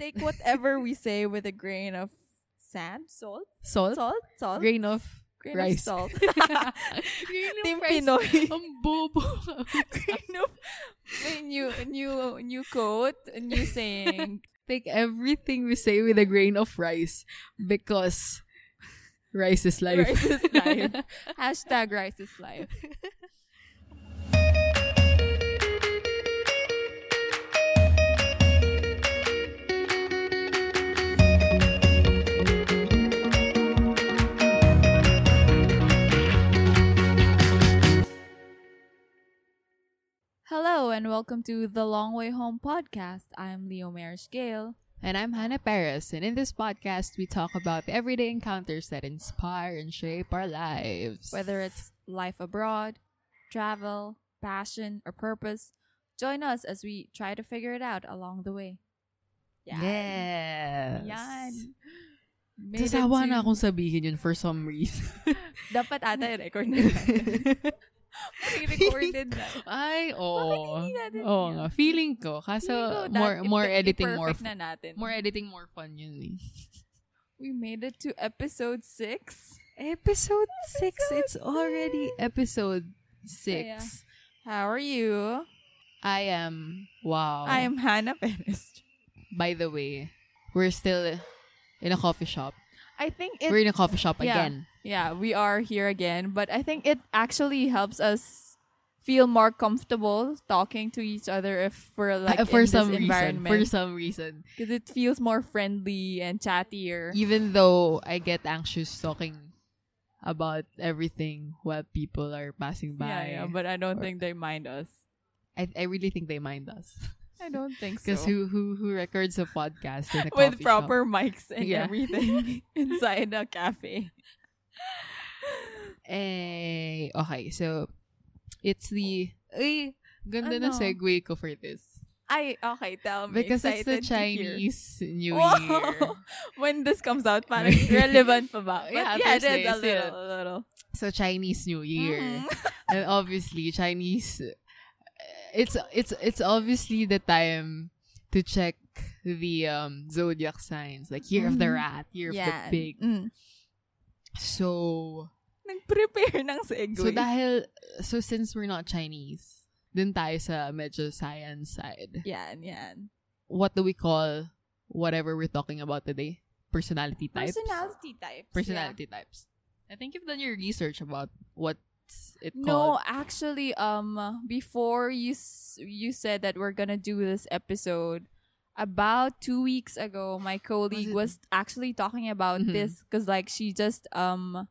take whatever we say with a grain of sand, salt, Salt? salt, salt, Grain of grain rice. of salt. Grain of Team rice. Pinoy. Ang um, bobo. grain of may new new new quote, new saying. Take everything we say with a grain of rice because rice is life. Rice is life. Hashtag rice is life. Hello and welcome to the Long Way Home podcast. I'm Leomerish Gale. And I'm Hannah Perez, and in this podcast, we talk about the everyday encounters that inspire and shape our lives. Whether it's life abroad, travel, passion, or purpose, join us as we try to figure it out along the way. Yes. Yan. Sasawa to- na akong sabihin yun for some reason. Dapat ata i-record na. Pre-recorded na. Ay, oo. Bakit hindi natin Oo nga. Feeling ko. Kaso, Feeling ko more, that- more i- editing, more, i-perfect na natin. more editing, more fun yun eh. We made it to episode 6. Episode 6. Episode It's already episode 6. yeah. How are you? I am, wow. I am Hannah Perez. By the way, we're still in a coffee shop. I think it we're in a coffee shop yeah. again. Yeah, we are here again, but I think it actually helps us feel more comfortable talking to each other if we're like Uh, for in some this reason. environment For some reason. because it feels more friendly and chattier. Even though I get anxious talking about everything while people are passing by. Yeah, yeah, but I don't Or- think they mind us. I, I really think they mind us. I don't think so. Because who, who who records a podcast in a With proper shop? mics and Yeah. everything inside a cafe. Eh, okay, so it's the ay, ganda na Ano? segue ko for this. I okay, tell me. Because it's the Excited to hear. Chinese New. Year. when this comes out, parang relevant pa ba? But Yeah, yeah, it is a little, a little. So Chinese New Year. Mhm. and obviously Chinese it's it's it's obviously the time to check the um zodiac signs like year of the Mhm. rat year of the pig Mm. So Nag-prepare ng segue. so dahil so since we're not Chinese dun tayo sa medyo science side yan, yan. what do we call whatever we're talking about today personality types Personality types. personality types I think you've done your research about what it yeah. No, actually, um, before you s- you said that we're gonna do this episode, about two weeks ago, my colleague Was was, actually talking about Mhm. this because, like, she just um,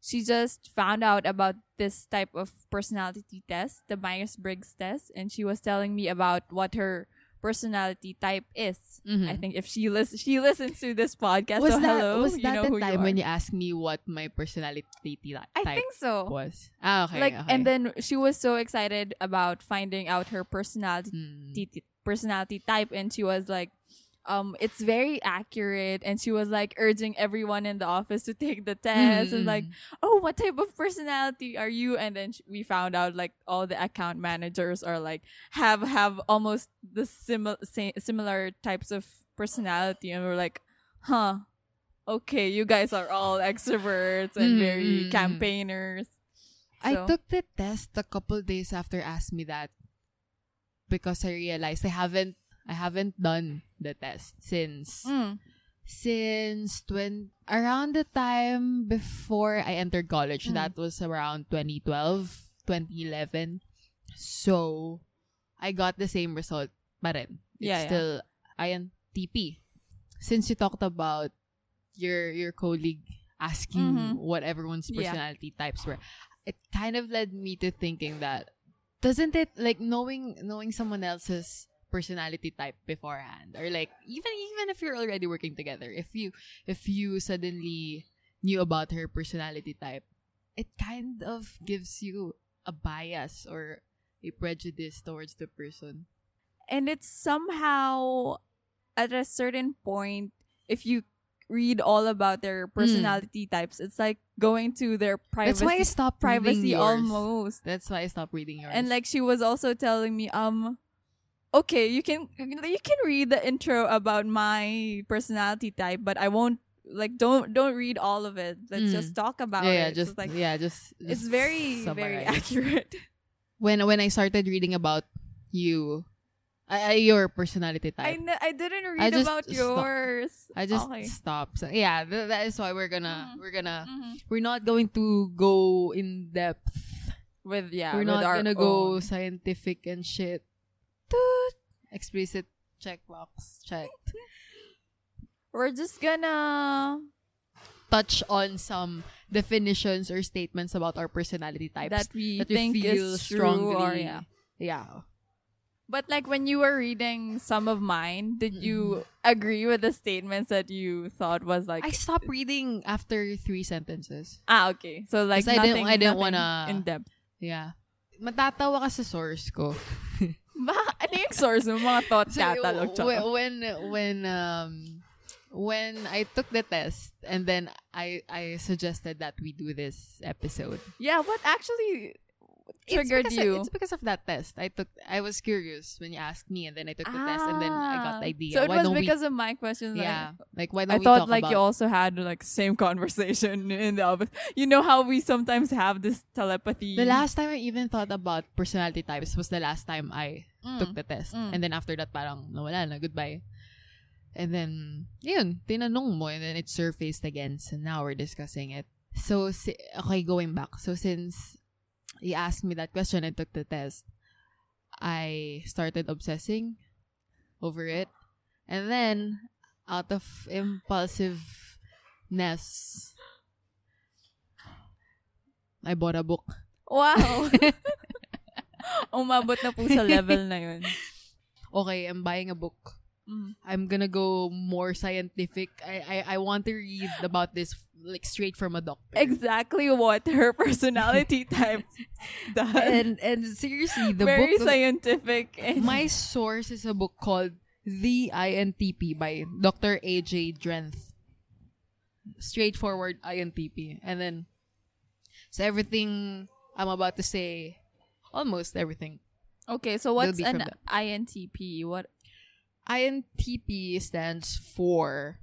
she just found out about this type of personality test, the Myers Briggs test, and she was telling me about what her personality type is. Mhm. I think if she lis- she listens to this podcast, was so that hello, was you that know the who time you when you asked me what my personality ty- I think so. was? Ah, okay. like okay. and then she was so excited about finding out her personality Mm. Personality type and she was like um it's very accurate and she was like urging everyone in the office to take the test and Mm, like mm. oh what type of personality are you and then sh- we found out like all the account managers are like have have almost the similar similar types of personality and we're like huh okay you guys are all extroverts and Mm, very mm, mm. campaigners I took the test a couple days after asked me that because I realized I haven't I haven't done the test since Mm. since 20 around the time before I entered college. Mm. That was around 2012, 2011. So I got the same result pa rin. It's Yeah, yeah. still INTP. Since you talked about your your colleague asking Mhm. what everyone's Yeah. personality types were, it kind of led me to thinking that doesn't it like knowing knowing someone else's personality type beforehand or like even even if you're already working together if you if you suddenly knew about her personality type it kind of gives you a bias or a prejudice towards the person. And it's somehow at a certain point if you read all about their personality types it's like going to their privacy. that's why I stopped privacy almost that's why I stopped reading yours and like she was also telling me um okay, you can you can read the intro about my personality type, but I won't like don't don't read all of it. Let's Mm. just talk about yeah, it. yeah, It's just like yeah, just, it's just very very summarize. accurate. When when I started reading about you, I, I, your personality type. I type, n- I didn't read I just about stopped. yours. I just okay. stopped. So, yeah, th- that is why we're gonna Mhm. we're gonna Mhm. we're not going to go in depth. with yeah, we're with not our gonna go scientific and shit. Toot. Explicit checkbox checked. We're just gonna Touch on some definitions or statements about our personality types that we that we think feel is strongly. true or yeah. yeah. But like when you were reading some of mine, did you agree with the statements that you thought was like I stopped reading after three sentences. ah okay? So like 'Cause I didn't- I didn't wanna- in depth. Yeah. Matatawa ka sa source ko. Ba, ano yung source mo? Mga thought So, catalog. w- when when um when I took the test and then I I suggested that we do this episode. Yeah, what actually triggered it's because you? Of, it's because of that test. I took I was curious when you asked me and then I took the test and then I got the Ah. idea. So it why was because of my questions. we like- Yeah. Like why I don't we thought like you also had like same conversation in the office. You know how we sometimes have this telepathy. The last time I even thought about personality types was the last time I Mm. took the test. Mm. And then after that, parang nawala na, goodbye. And then, yun, tinanong mo and then it surfaced again. So now we're discussing it. So, si- okay, going back. So since you asked me that question and took the test, I started obsessing over it. And then, out of impulsiveness, I bought a book. Wow. Umabot na po sa level na yun. Okay, I'm buying a book. Mm. I'm gonna go more scientific. I, I I want to read about this like straight from a doctor. Exactly what her personality type does. And and seriously, the book Very book scientific. And my source is a book called The INTP by Dr. AJ Drenth. Straightforward INTP. And then so everything I'm about to say, almost everything. okay, so what's an. INTP? What? INTP stands for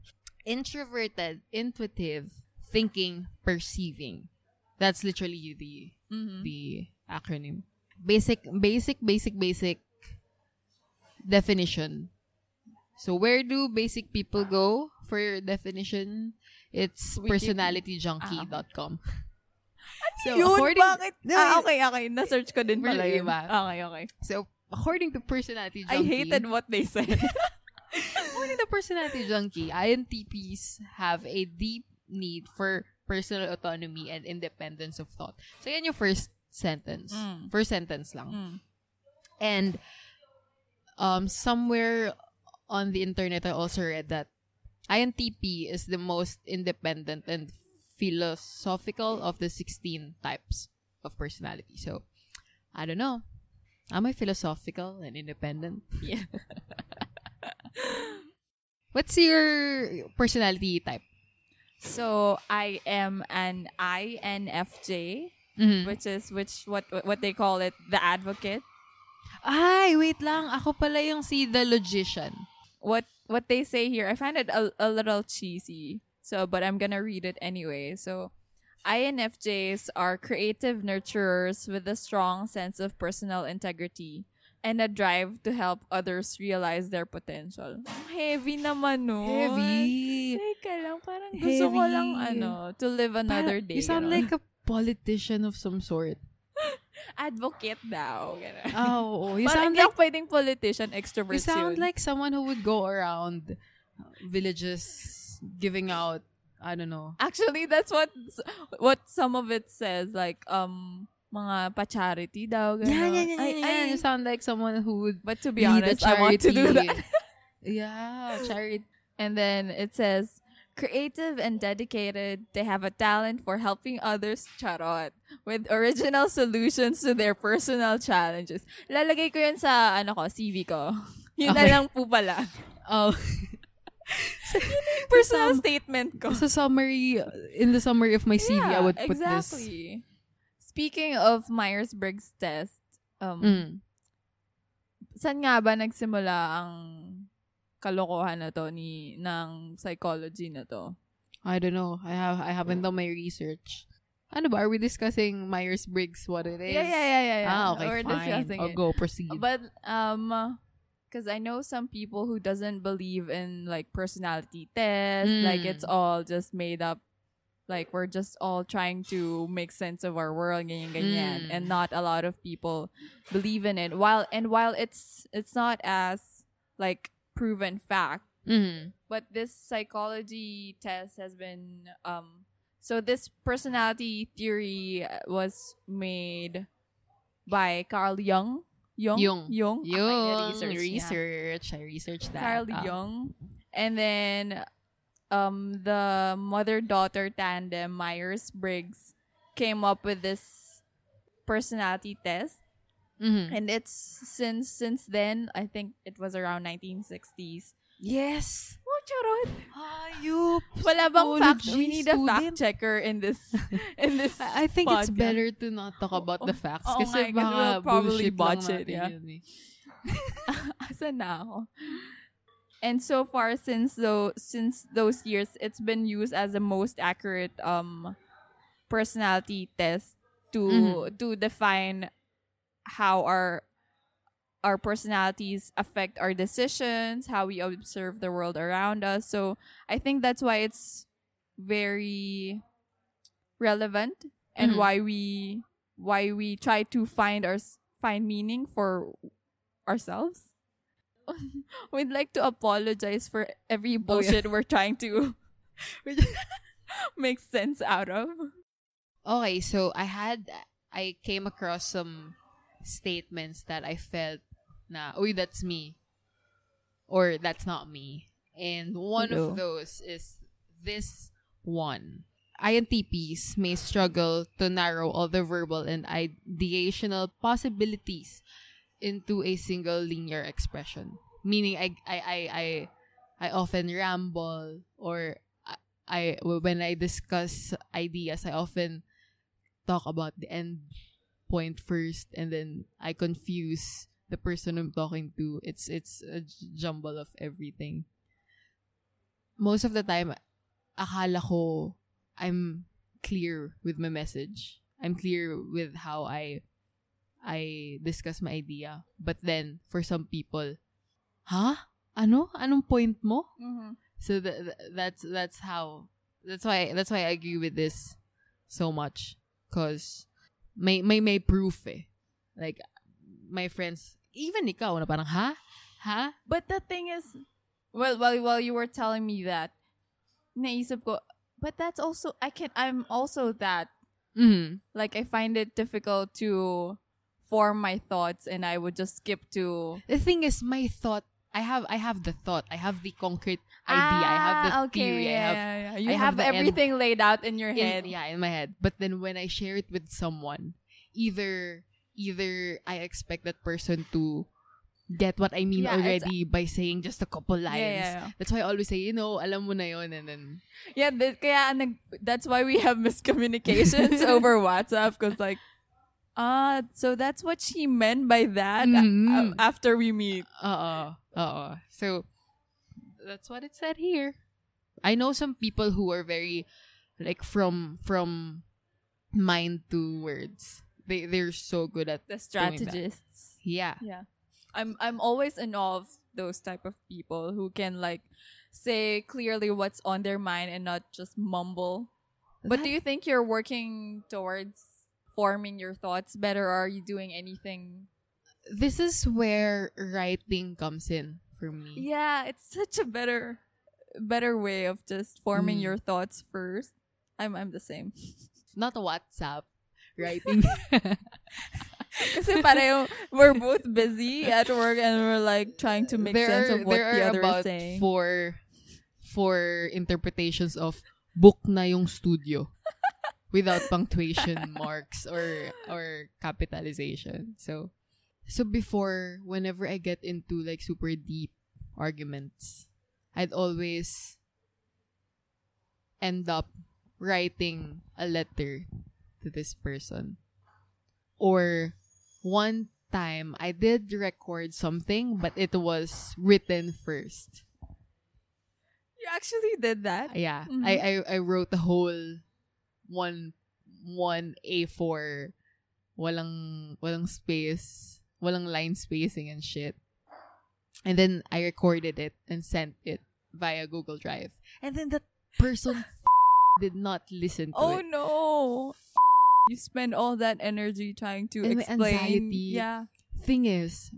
introverted, intuitive, thinking, perceiving. That's literally the Mhm. the acronym. Basic, basic, basic, basic definition. So where do basic people go for your definition? It's personalityjunkie.com. So Yun, according bakit? Ah, okay, okay. Na-search ko din pala yun. Okay, okay. so according to personality junkie, I hated what they said. According to personality junkie, INTPs have a deep need for personal autonomy and independence of thought. So, yan yung first sentence. Mm. First sentence lang. Mm. And um, somewhere on the internet, I also read that INTP is the most independent and philosophical of the 16 types of personality. So, I don't know. Am I philosophical and independent? Yeah. What's your personality type? So I am an INFJ, Mhm. which is which what what they call it, the advocate. Ay, wait lang. Ako pala yung si The Logician. What what they say here, I find it a, a little cheesy. So, but I'm gonna read it anyway. So, INFJs are creative nurturers with a strong sense of personal integrity and a drive to help others realize their potential. Ang Heavy naman no. Heavy. Teka lang, parang gusto ko lang ano, to live another Parang- day. You sound like a politician of some sort. advocate daw. Ganon. Oh, ah, you Parang sound like pwedeng politician, extrovert you sound yun. like someone who would go around villages giving out I don't know. Actually, that's what what some of it says. Like, um, mga pa-charity daw. Ganon. Yeah, yeah, yeah, Ay, yeah. You sound like someone who would But to be honest, I want to do that. yeah, charity. And then it says, creative and dedicated, they have a talent for helping others, charot, with original solutions to their personal challenges. Lalagay ko yun sa, ano ko, CV ko. Yun na Okay. lang po pala. Oh, Personal Some- statement ko. so summary in the summary of my CV, I Yeah, would put this. exactly. Speaking of Myers-Briggs test, um, Mm. saan nga ba nagsimula ang kalokohan na to ni ng psychology na to? I don't know. I have I haven't done my research. Ano ba? Are we discussing Myers Briggs what it is? Yeah, yeah, yeah, yeah. yeah. Ah, okay, We're fine. discussing I'll it. go proceed. But um because I know some people who doesn't believe in like personality tests, like Mm. it's all just made up like we're just all trying to make sense of our world ganyan, ganyan, Mm. and not a lot of people believe in it while and while it's it's not as like proven fact Mhm. but this psychology test has been um so this personality theory was made by Carl Jung Jung Jung. Jung Yung research research, niya. I researched that. Carl Ah. Jung and then um the mother daughter tandem Myers Briggs came up with this personality test Mhm. and it's since since then I think it was around 1960s Yes. Oh, charot. Hayop. Wala bang fact? We need a fact checker in this in this. I think it's better to not talk about the facts kasi nga, kasi baka we'll probably botch it, yeah. yun eh. Asan na ako? And so far since though since those years, it's been used as the most accurate um personality test to Mhm. to define how our our personalities affect our decisions, how we observe the world around us. So I think that's why it's very relevant and Mhm. why we why we try to find our find meaning for ourselves. We'd like to apologize for every Oh, yeah. bullshit we're trying to make sense out of. Okay, so I had I came across some statements that I felt na, uy, that's me. Or that's not me. And one Hello. of those is this one. INTPs may struggle to narrow all the verbal and ideational possibilities into a single linear expression. Meaning, I, I, I, I, I often ramble or I, I when I discuss ideas, I often talk about the end point first and then I confuse the person I'm talking to. It's it's a jumble of everything. Most of the time, akala ko I'm clear with my message. I'm clear with how I I discuss my idea. But then for some people, huh? Ano? Anong point mo? So th- th- that's that's how that's why that's why I agree with this so much cuz may may may proof eh. Like my friends, even ikaw na parang ha? Ha? But the thing is, well, while while you were telling me that, naisip ko, but that's also I can I'm also that Mhm. like I find it difficult to form my thoughts and I would just skip to The thing is my thought I have I have the thought. I have the concrete idea. I have the Ah, okay, theory. I have yeah, yeah. You I have have, the end- everything laid out in your head. in, yeah, in my head. But then when I share it with someone, either either I expect that person to get what I mean Yeah, already by saying just a couple lines. yeah, yeah. That's why I always say, you know, alam mo na yon and then Yeah, th- kaya nag, that's why we have miscommunications over WhatsApp because like, ah, so that's what she meant by that Mhm. a- after we meet. uh oh. uh oh. So that's what it said here. I know some people who are very like from from mind to words. They they're so good at The strategists. Yeah. Yeah. I'm I'm always in awe of those type of people who can like say clearly what's on their mind and not just mumble. But That- do you think you're working towards forming your thoughts better or are you doing anything? this is where writing comes in for me. Yeah, it's such a better better way of just forming Mm. your thoughts first. I'm I'm the same. Not a WhatsApp. Writing. Kasi pareho, we're both busy at work and we're like trying to make there sense of what the other about is saying. four four interpretations of book na yung studio without punctuation marks or or capitalization. So so before whenever I get into like super deep arguments, I'd always end up writing a letter to this person. Or one time I did record something, but it was written first. You actually did that? Yeah, Mhm. I, I I wrote the whole one one A4, walang walang space, walang line spacing and shit. And then I recorded it and sent it via Google Drive. And then that person did not listen to Oh it. Oh no. You spend all that energy trying to And explain. anxiety. Yeah. Thing is,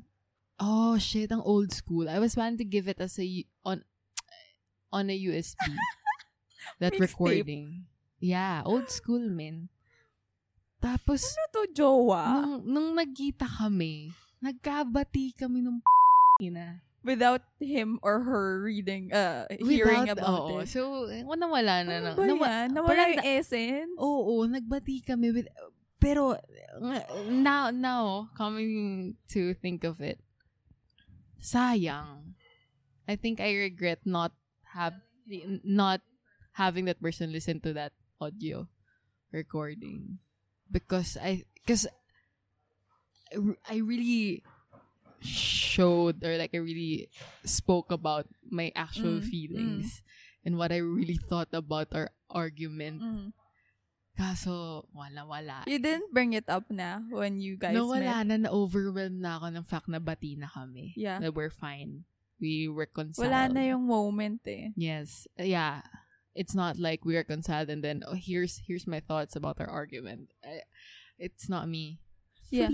oh shit, ang old school. I was planning to give it as a on on a USB. that recording. Yeah, old school, man. Tapos, Ano to, jowa? nung, nung nagkita kami, nagkabati kami nung ina. Without him or her reading, uh, hearing Without- about oo. it. So, eh, nawala na. Ano ba nawa- yan? Nawala parang yung essence? Oo, nagbati kami with, pero, now, now, coming to think of it, sayang. I think I regret not have, not having that person listen to that audio recording. Because I, because I really showed or like I really spoke about my actual Mm, feelings and what I really thought about our argument. Mm. Kaso, wala-wala. You didn't bring it up na when you guys Nawala met? na, na-overwhelm na ako ng fact na bati na kami. Yeah. That we're fine. We reconciled. Wala na yung moment eh. Yes. Yeah. It's not like we reconciled and then, oh, here's here's my thoughts about our argument. I, it's not me. Yeah.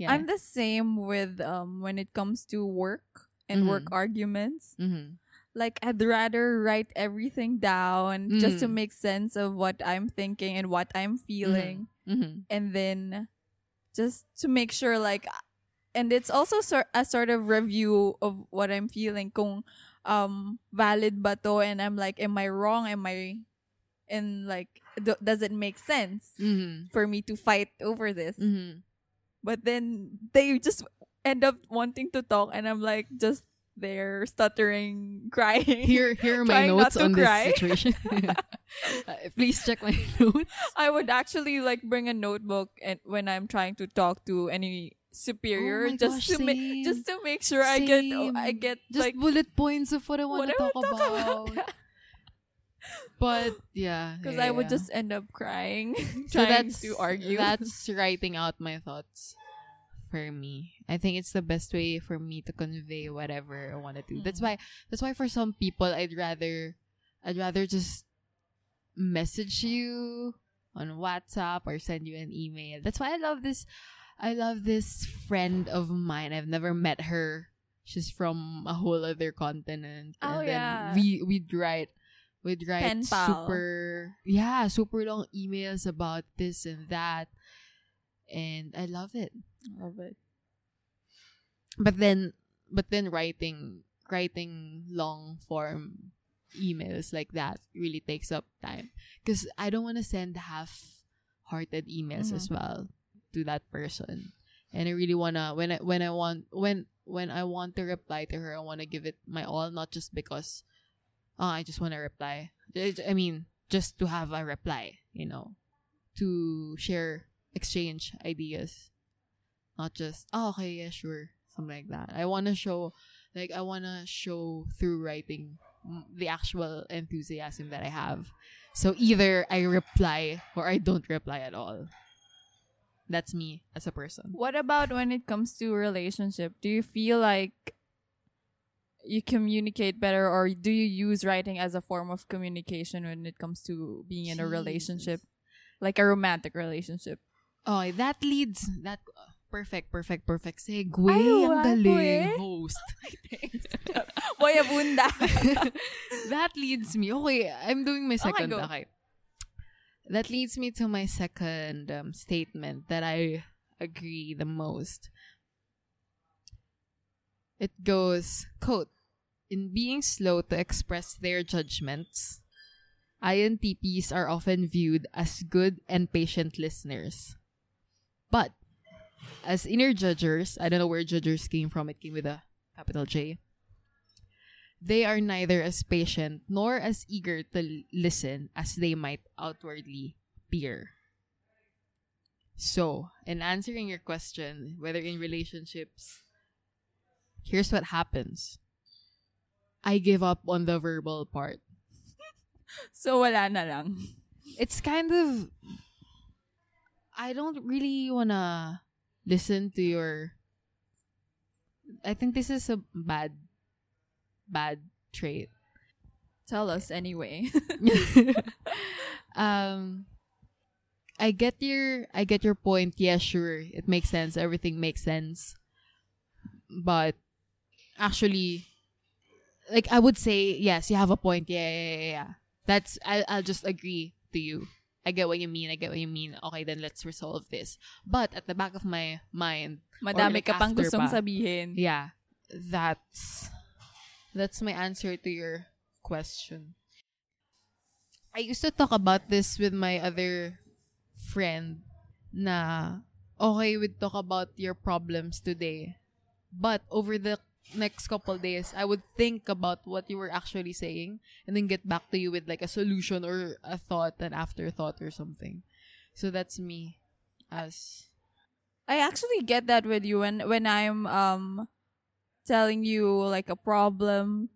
Yeah. I'm the same with um when it comes to work and work Mhm. arguments. Mhm. Like I'd rather write everything down just to Mhm. make sense of what I'm thinking and what I'm feeling Mhm. and then just to make sure like and it's also sor- a sort of review of what I'm feeling kung um valid ba to and I'm like am I wrong am I and like do- does it make sense Mhm. for me to fight over this. But then they just end up wanting to talk and I'm like just there stuttering crying Here, here are my not notes on cry. this situation. Uh, please check my notes. I would actually like bring a notebook and when I'm trying to talk to any superior Oh just gosh, to make just to make sure I get oh, I get Just like bullet points of what I want to talk, talk about. about But yeah, because yeah, I would yeah. just end up crying so trying that's to argue. That's writing out my thoughts for me. I think it's the best way for me to convey whatever I want to do. That's Mm. why that's why for some people I'd rather I'd rather just message you on WhatsApp or send you an email. That's why I love this I love this friend of mine. I've never met her. She's from a whole other continent. Oh, and then yeah. we we'd write we'd write super yeah, super long emails about this and that. And I love it. Love it. But then but then writing writing long form emails like that really takes up time because I don't want to send half hearted emails Mhm. as well to that person and I really want to when I when I want when when I want to reply to her I want to give it my all not just because oh, I just want to reply I mean just to have a reply you know to share exchange ideas. Not just oh okay yeah sure something like that. I want to show like i want to show through writing the actual enthusiasm that i have. So either i reply or i don't reply at all. That's me as a person. What about when it comes to relationship? Do you feel like you communicate better or do you use writing as a form of communication when it comes to being in a relationship? Like a romantic relationship. oh that leads that perfect perfect perfect segue Ay, ang galing eh. host Boy, abunda. that leads me. Okay, I'm doing my second. Okay. That leads me to my second um, statement that I agree the most. It goes, quote, in being slow to express their judgments, INTPs are often viewed as good and patient listeners. But, as inner judgers, I don't know where judgers came from, it came with a capital J they are neither as patient nor as eager to listen as they might outwardly appear. So, in answering your question, whether in relationships, here's what happens. I give up on the verbal part. So, wala na lang. It's kind of I don't really wanna listen to your I think this is a bad bad trait. Tell us anyway. um I get your I get your point. Yeah, sure. It makes sense. Everything makes sense. But actually like I would say yes, you have a point. Yeah, yeah, yeah. yeah. That's I I'll just agree to you. I get what you mean. I get what you mean. Okay, then let's resolve this. But at the back of my mind, Madami like ka pang gustong pa. sabihin. yeah, that's that's my answer to your question. I used to talk about this with my other friend na okay we talk about your problems today. But over the next couple days, I would think about what you were actually saying and then get back to you with like a solution or a thought, an afterthought or something. So that's me as I actually get that with you when when I'm um telling you like a problem.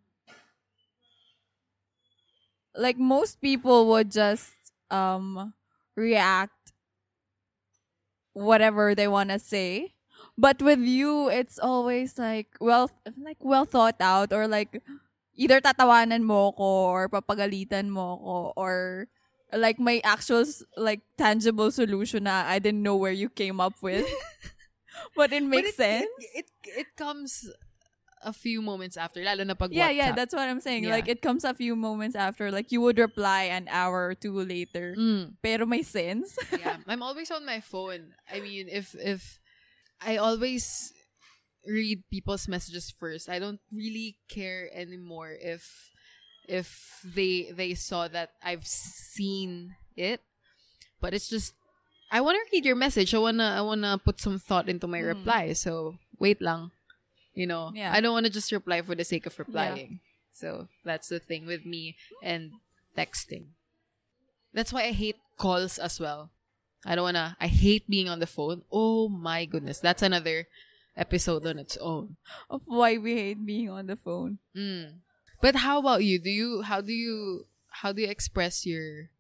Like most people would just um react whatever they want to say. But with you it's always like well like well thought out or like either tatawanan mo ko or papagalitan mo ko or like my actual like tangible solution na I didn't know where you came up with. but it makes But sense. It, it it comes a few moments after, lalo na pag yeah, yeah, that's what I'm saying. Yeah. Like it comes a few moments after. Like you would reply an hour or two later. Mm. Pero may sense. yeah, I'm always on my phone. I mean, if if I always read people's messages first, I don't really care anymore if if they they saw that I've seen it. But it's just I want to read your message. I wanna I wanna put some thought into my Mm. reply. So wait lang, you know. Yeah. I don't want to just reply for the sake of replying. So that's the thing with me and texting. That's why I hate calls as well. I don't wanna. I hate being on the phone. Oh my goodness, that's another episode on its own. of why we hate being on the phone. Mm. But how about you? Do you how do you how do you express your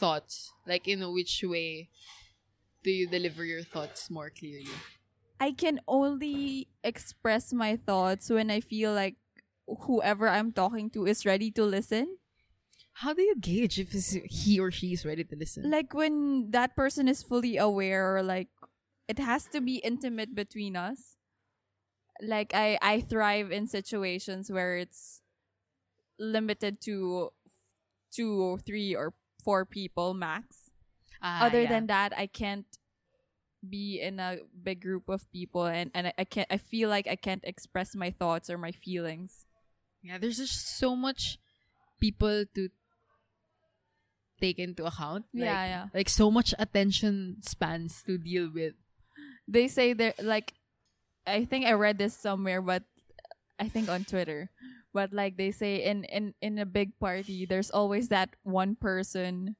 thoughts? Like in which way do you deliver your thoughts more clearly? I can only express my thoughts when I feel like whoever I'm talking to is ready to listen. How do you gauge if it's he or she is ready to listen? Like when that person is fully aware or like it has to be intimate between us. Like I I thrive in situations where it's limited to two or three or four people max. Ah, Other yeah. than that, I can't be in a big group of people and and I, I can't I feel like I can't express my thoughts or my feelings. Yeah, there's just so much people to take into account. Like, Yeah, yeah. Like so much attention spans to deal with. they say they're like I think I read this somewhere but I think on Twitter. But like they say in in in a big party there's always that one person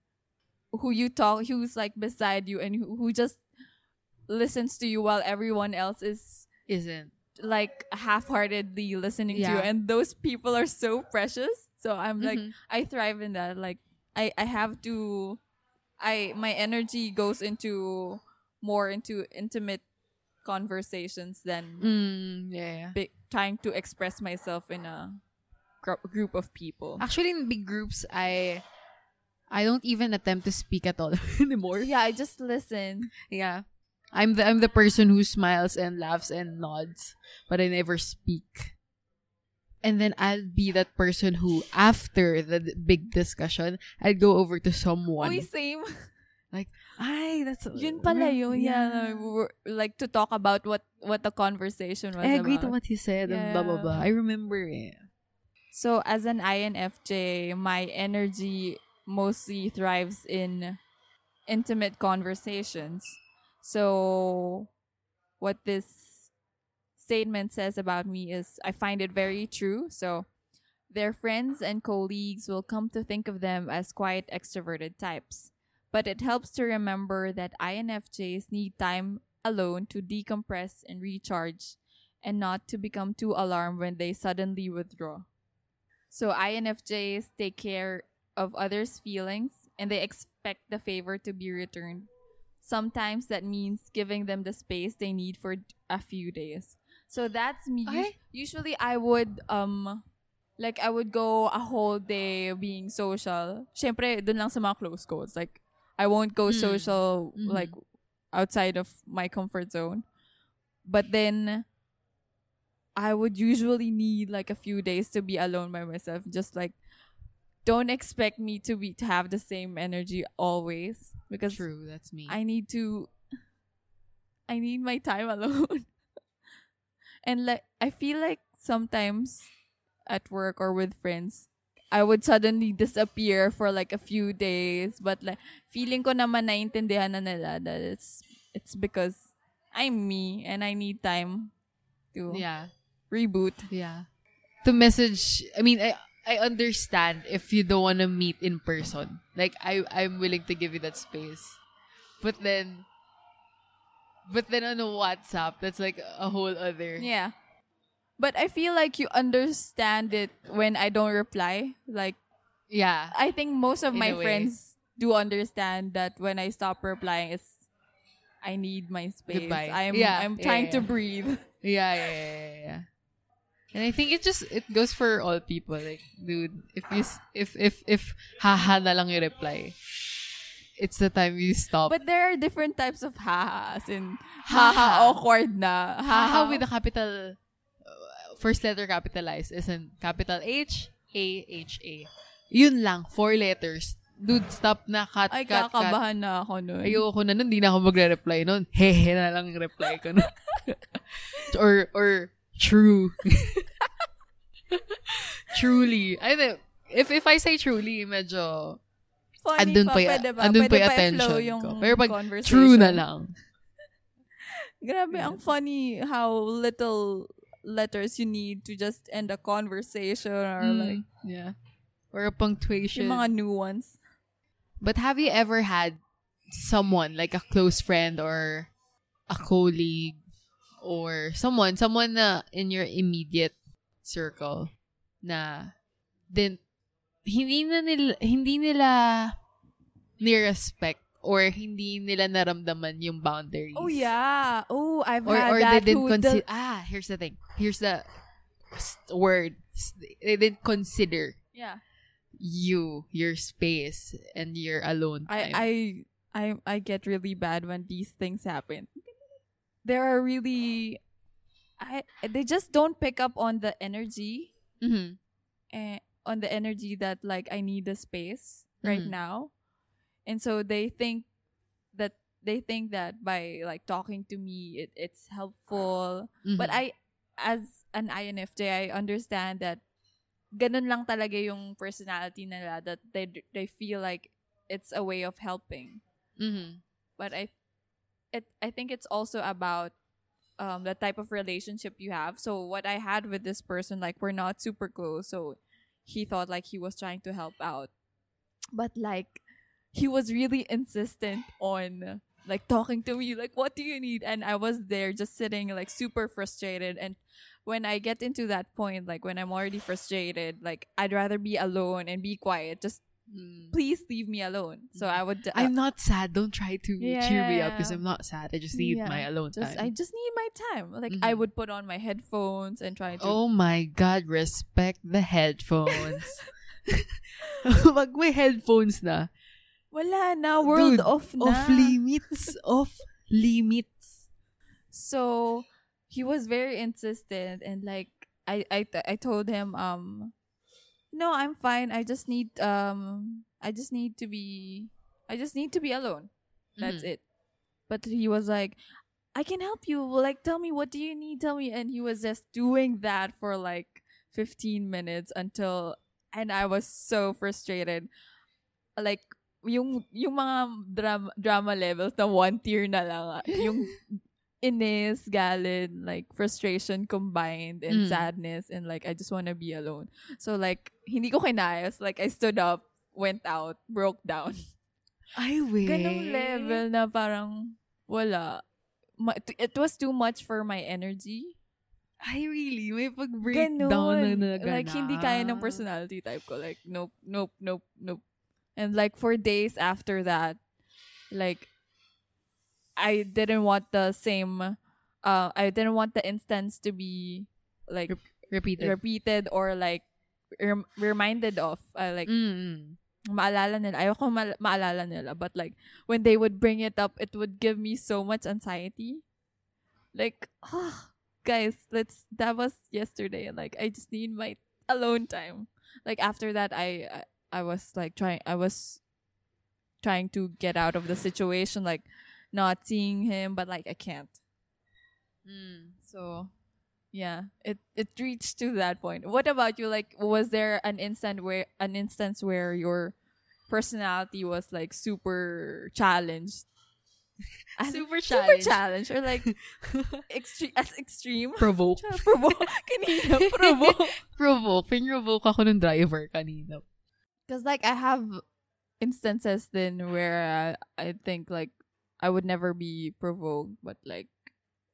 who you talk who's like beside you and who, who just listens to you while everyone else is Isn't. like half-heartedly listening to you and those people are so precious so i'm like Mhm. i thrive in that like i i have to i my energy goes into more into intimate conversations than Mm, yeah, yeah. big, trying to express myself in a gr- group of people Actually, in big groups, I I don't even attempt to speak at all anymore. yeah i just listen Yeah. I'm the I'm the person who smiles and laughs and nods, but I never speak. And then I'll be that person who, after the big discussion, I'll go over to someone. Uy, same Like, Ay, that's yun pala yun yeah, we're- like to talk about what what the conversation was I agree to what you said and blah blah blah. I remember it. So as an INFJ, my energy mostly thrives in intimate conversations. So what this statement says about me is I find it very true. So their friends and colleagues will come to think of them as quiet extroverted types. but it helps to remember that INFJs need time alone to decompress and recharge and not to become too alarmed when they suddenly withdraw. So INFJs take care of others' feelings and they expect the favor to be returned. Sometimes that means giving them the space they need for a few days. So that's me. Okay. Usually I would um like I would go a whole day being social. Syempre, dun lang sa mga close codes. Like I won't go Mm. social Mhm. like outside of my comfort zone. But then I would usually need like a few days to be alone by myself. Just like don't expect me to be to have the same energy always because True, that's me. I need to I need my time alone. And like I feel like sometimes at work or with friends I would suddenly disappear for like a few days but like feeling ko naman naintindihan na nila that it's it's because I'm me and I need time to yeah. reboot. Yeah. To message, I mean, I I understand if you don't want to meet in person. Like I I'm willing to give you that space. But then but then on WhatsApp, that's like a whole other. Yeah. But I feel like you understand it when I don't reply. Like Yeah. I think most of In my friends do understand that when I stop replying, it's I need my space. Goodbye. I'm Yeah, I'm yeah, trying to breathe. Yeah, yeah, yeah, yeah, yeah. And I think it just it goes for all people. Like, dude, if you if if if haha na lang yung reply, it's the time you stop. But there are different types of hahas and Haha. awkward na. haha with a capital uh, first letter capitalized isn't capital H A H A. Yun lang, four letters. Dude, stop na, cut, Ay, cut, cut. kakabahan na ako nun. Ayoko na nun, di na ako magre-reply nun. Hehe na lang reply ko nun. or, or, true. truly. I know, if, if I say truly, medyo, Funny andun pa, pa, pwede ba? andun Pwede pa attention yung ko. Pero pag true na lang. Grabe, ang funny how little letters you need to just end a conversation or Mm, like yeah. Or a punctuation. yung mga new ones. But have you ever had someone, like a close friend or a colleague or someone, someone na in your immediate circle na din hindi na nila, hindi nila ni-respect or hindi nila naramdaman yung boundaries. Oh yeah. Oh, I've Or, had or that they didn't consider, ah, here's the thing. Here's the word. They didn't consider yeah. you, your space, and your alone time. I I I I get really bad when these things happen. There are really I they just don't pick up on the energy Mhm. eh, on the energy that like I need the space right Mhm. now. And so they think that they think that by like talking to me it, it's helpful. But Mhm. I as an INFJ I understand that ganun lang talaga yung personality nila that they they feel like it's a way of helping. Mhm. But I it I think it's also about um the type of relationship you have. So what I had with this person like we're not super close. So he thought like he was trying to help out. But like he was really insistent on like talking to me like what do you need and I was there just sitting like super frustrated and when I get into that point like when I'm already frustrated like I'd rather be alone and be quiet just Mm. please leave me alone. So I would uh, I'm not sad. Don't try to cheer me up because I'm not sad. I just need Yeah. my alone just I just need my time. Like I Mhm. would put on my headphones and try to oh my God, respect the headphones. Pag may headphones na, wala na world Dude, off na. off limits, off limits. So he was very insistent and like I I I told him um no I'm fine. I just need um I just need to be I just need to be alone. That's Mhm. it. But he was like I can help you. Like tell me what do you need? Tell me. And he was just doing that for like 15 minutes until and I was so frustrated. Like yung yung mga drama drama levels na one tier na lang ah. yung inis, galit, like frustration combined and Mm. sadness and like I just want to be alone. So like hindi ko kinayos, like I stood up, went out, broke down. I wish. Ganong level na parang wala. Ma- it was too much for my energy. I really? May pag-breakdown na Ganon. naganap. Like, hindi kaya ng personality type ko. Like, nope, nope, nope, nope. And like, for days after that, like, I didn't want the same, uh, I didn't want the instance to be, like, Repeated. repeated or, like, rem- reminded of. Uh, like, mm maalala nila. Ayoko ma- maalala nila. But, like, when they would bring it up, it would give me so much anxiety. Like, ah, guys, let's, that was yesterday. Like, I just need my alone time. Like, after that, I, I, I was, like, trying, I was trying to get out of the situation, like, not seeing him, but, like, I can't. Mm. So, yeah, it it reached to that point. What about you? Like, was there an instant where an instance where your personality was like super challenged? Super super challenged. challenged, or like extreme as extreme. Provoke. provoke kanina provoke. Provoke. Pinrovoke ako ng driver kanina. Because like I have instances then where uh, I think like I would never be provoked, but like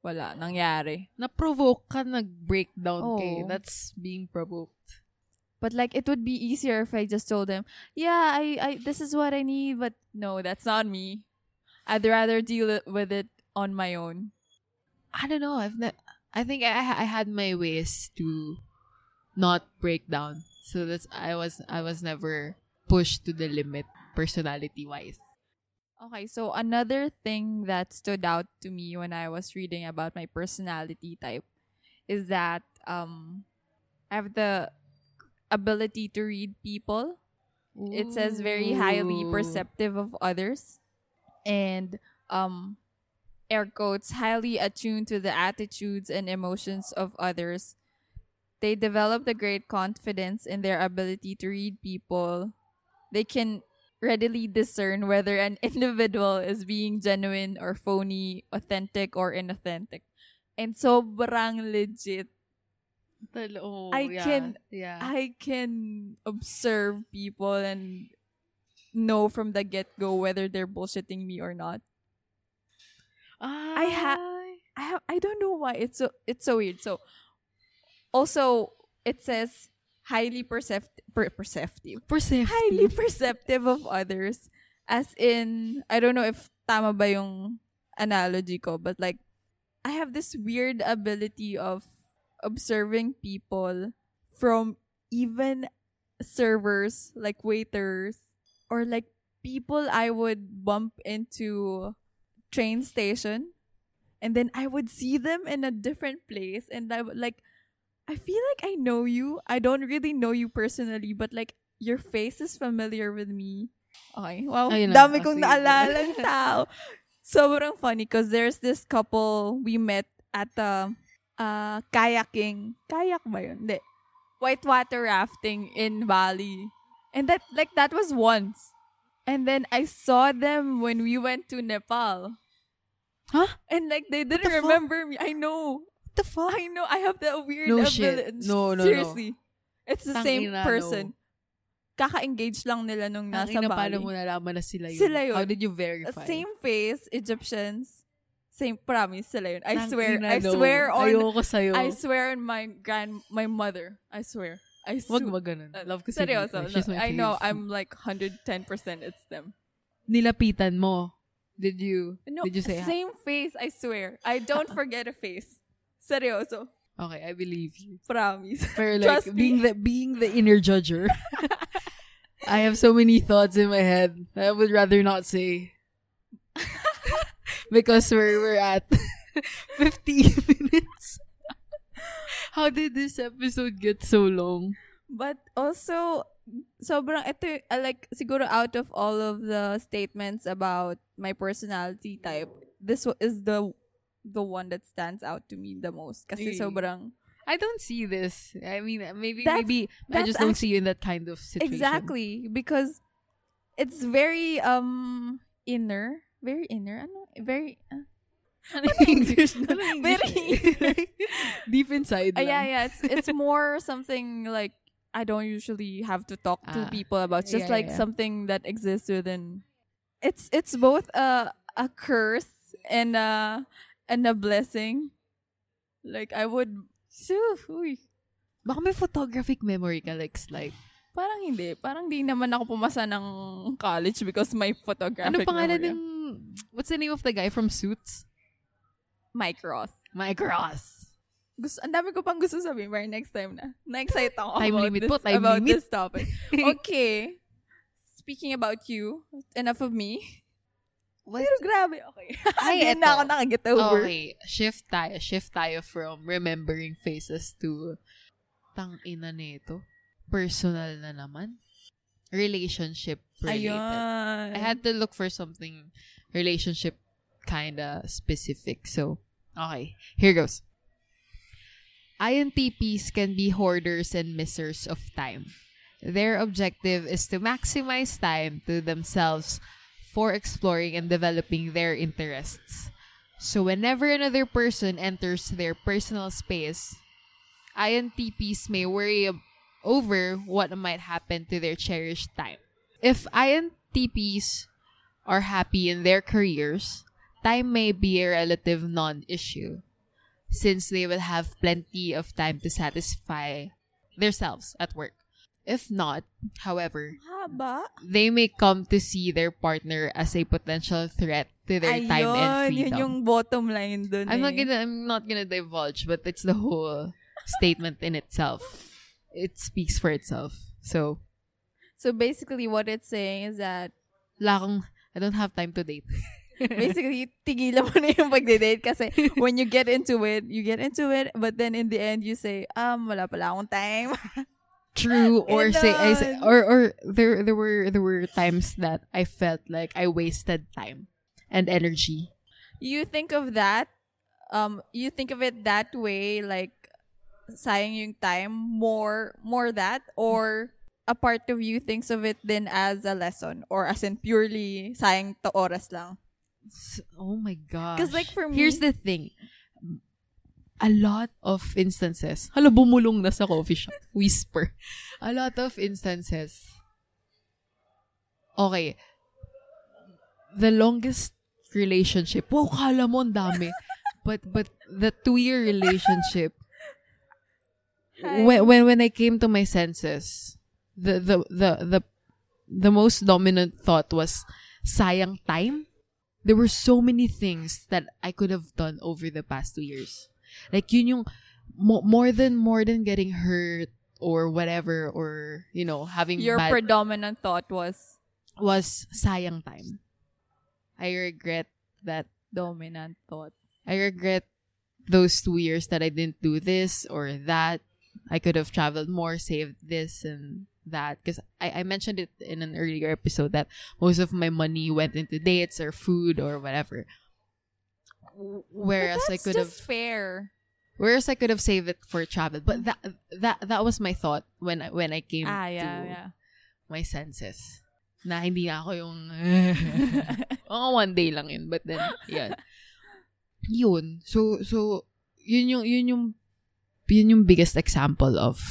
wala nangyari. Na-provoke ka, nag-breakdown eh. Oo. kay. That's being provoked. But like it would be easier if I just told him, "Yeah, I, I this is what I need." But no, that's not me. I'd rather deal with it on my own. I don't know. I've ne- I think I I had my ways to not break down. So that's I was I was never pushed to the limit personality wise. Okay, so another thing that stood out to me when I was reading about my personality type is that um I have the ability to read people. It says very highly perceptive of others and um air quotes highly attuned to the attitudes and emotions of others. They develop a great confidence in their ability to read people. They can readily discern whether an individual is being genuine or phony, authentic or inauthentic. And sobrang legit. Oh, I yeah, can- yeah. I can observe people and know from the get go whether they're bullshitting me or not. I ha- I have I don't know why it's so it's so weird. So also it says highly percept per- perceptive. perceptive. Highly perceptive of others. As in I don't know if tama ba yung analogy ko, but like I have this weird ability of observing people from even servers like waiters or like people I would bump into train station and then I would see them in a different place and I would like I feel like I know you. I don't really know you personally, but like your face is familiar with me. Okay. Wow. Ayun na. Dami Oh, kong sige. naalalang tao. Sobrang funny because there's this couple we met at the uh, kayaking. Kayak ba yun? Hindi. Whitewater rafting in Bali. And that, like, that was once. And then I saw them when we went to Nepal. Huh? And like, they didn't the remember me. I know. The fuck? I know. I have that weird No ability. shit. No, no, no. Seriously. It's the same Tangina, person. Kaka-engage lang nila nung nasa Tangina, Bali. paano mo nalaman na sila yun? Sila yun. How did you verify? Same face, Egyptians. Same, promise, sila yun. I Tangina, swear, I no. swear on, Ayoko sa'yo. I swear on my grand, my mother. I swear. I Wag swear. mo ganun. Uh, Love ko si Seryoso. No, my I know. I'm like 110% it's them. Nilapitan mo. Did you, No, did you say same face, I swear. I don't forget a face. Seryoso. Okay, I believe you. Promise. Like, Trust me. being the, being the inner judger, I have so many thoughts in my head I would rather not say. because we're, we're at 15 minutes. How did this episode get so long? But also, sobrang ito, uh, like, siguro out of all of the statements about my personality type, this is the the one that stands out to me the most. Kasi sobrang, I don't see this. I mean, maybe That's- maybe I just don't see you in that kind of situation. exactly, because it's very, um, inner. Very inner. Ano? Very, uh, Ano yung English? Ano yung Very- Deep inside uh, yeah, yeah. It's, it's more something like, I don't usually have to talk to Ah, people about. It's just yeah, like yeah. something that exists within it's it's both a a curse and a and a blessing. Like I would Shoo, uy. Baka may photographic memory ka, like, like, Parang hindi. Parang di naman ako pumasa ng college because my photographic ano pangalan memory. ng, what's the name of the guy from Suits? Mike Ross. Mike Ross. Gusto, ang dami ko pang gusto sabihin, pero next time na. Na-excite ako Time about, limit this, po, time about limit. this topic. Okay. Speaking about you, enough of me. What? Pero grabe, okay. Ay, Hindi na ako nakaget over. Okay, shift tayo. Shift tayo from remembering faces to tang ina nito. Personal na naman. Relationship related. Ayun. I had to look for something relationship kinda specific. So, okay. Here goes. INTPs can be hoarders and missers of time. Their objective is to maximize time to themselves for exploring and developing their interests. So whenever another person enters their personal space, INTPs may worry over what might happen to their cherished time. If INTPs are happy in their careers, time may be a relative non-issue since they will have plenty of time to satisfy themselves at work. If not, however, Haba. they may come to see their partner as a potential threat to their time and Ayun, freedom. yun yung bottom line dun I'm not eh. gonna I'm not gonna divulge, but it's the whole statement in itself. It speaks for itself. So So basically, what it's saying is that wala akong- I don't have time to date. basically, tigilan mo na yung pagde-date kasi when you get into it, you get into it, but then in the end, you say, um, wala pala akong time. True, or say, I say or or there there were there were times that I felt like I wasted time and energy. you think of that, um, you think of it that way, like, sayang yung time, more, more that, or a part of you thinks of it then as a lesson, or as in purely sayang to oras lang. Oh my god. Because like, for me- Here's the thing. A lot of instances. Hala, bumulong na sa coffee shop. Whisper. A lot of instances. Okay. The longest relationship. Wow, kala mo ang dami. but, but the two-year relationship, Hi. when, when, when I came to my senses, the, the, the, the, the most dominant thought was, sayang time? there were so many things that I could have done over the past two years. Like yun yung mo- more than more than getting hurt or whatever or you know having Your bad predominant thought was was sayang time. I regret that. dominant thought. I regret those two years that I didn't do this or that. I could have traveled more, saved this and that. Because I, I mentioned it in an earlier episode that most of my money went into dates or food or whatever. Whereas I could have fair. whereas I could have saved it for travel. But that that that was my thought when I when I came Ah, yeah, to yeah. my senses. Na hindi ako yung oh, one day lang yun. But then, yun. Yun. So, so, yun yung, yun yung, yun yung biggest example of